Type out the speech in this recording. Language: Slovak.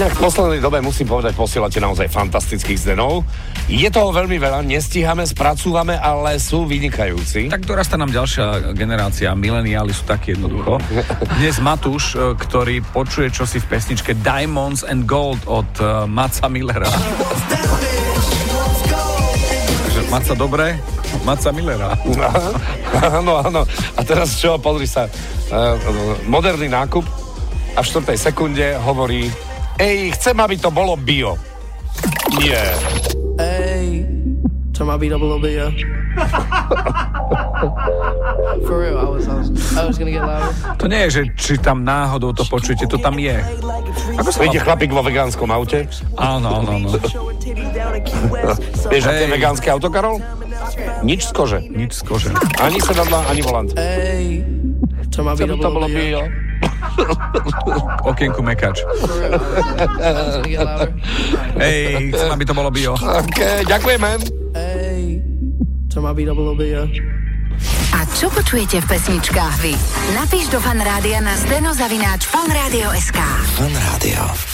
Inak v poslednej dobe musím povedať, posielate naozaj fantastických zdenov. Je toho veľmi veľa, nestíhame, spracúvame, ale sú vynikajúci. Tak dorastá nám ďalšia generácia, mileniáli sú takí jednoducho. Dnes Matúš, e, ktorý počuje čosi v pesničke Diamonds and Gold od uh, Maca Millera. Takže Maca dobre, Maca Millera. Áno, áno. A teraz čo, pozri sa, uh, moderný nákup a v 4. sekunde hovorí Ej, chcem, aby to bolo bio. Nie. Ej, to má byť double yeah. For real, I was, I was, I was gonna get louder. To nie je, že či tam náhodou to počujete, to tam je. Ako sa Ide chlapík vo vegánskom aute? Áno, áno, áno. Vieš, aké je vegánske auto, Karol? Nič z kože. Nič z kože. Ani sedadla, ani volant. Ej, to má byť Chcem, aby to bolo yeah. bio. Okienku mekač. I was gonna get louder. Ej, chcem, aby to bolo bio. OK, ďakujeme. Ej, to má byť double yeah. A čo počujete v pesničkách vy? Napíš do fanrádia na steno zavináč fanradio.sk. Fan Rádio.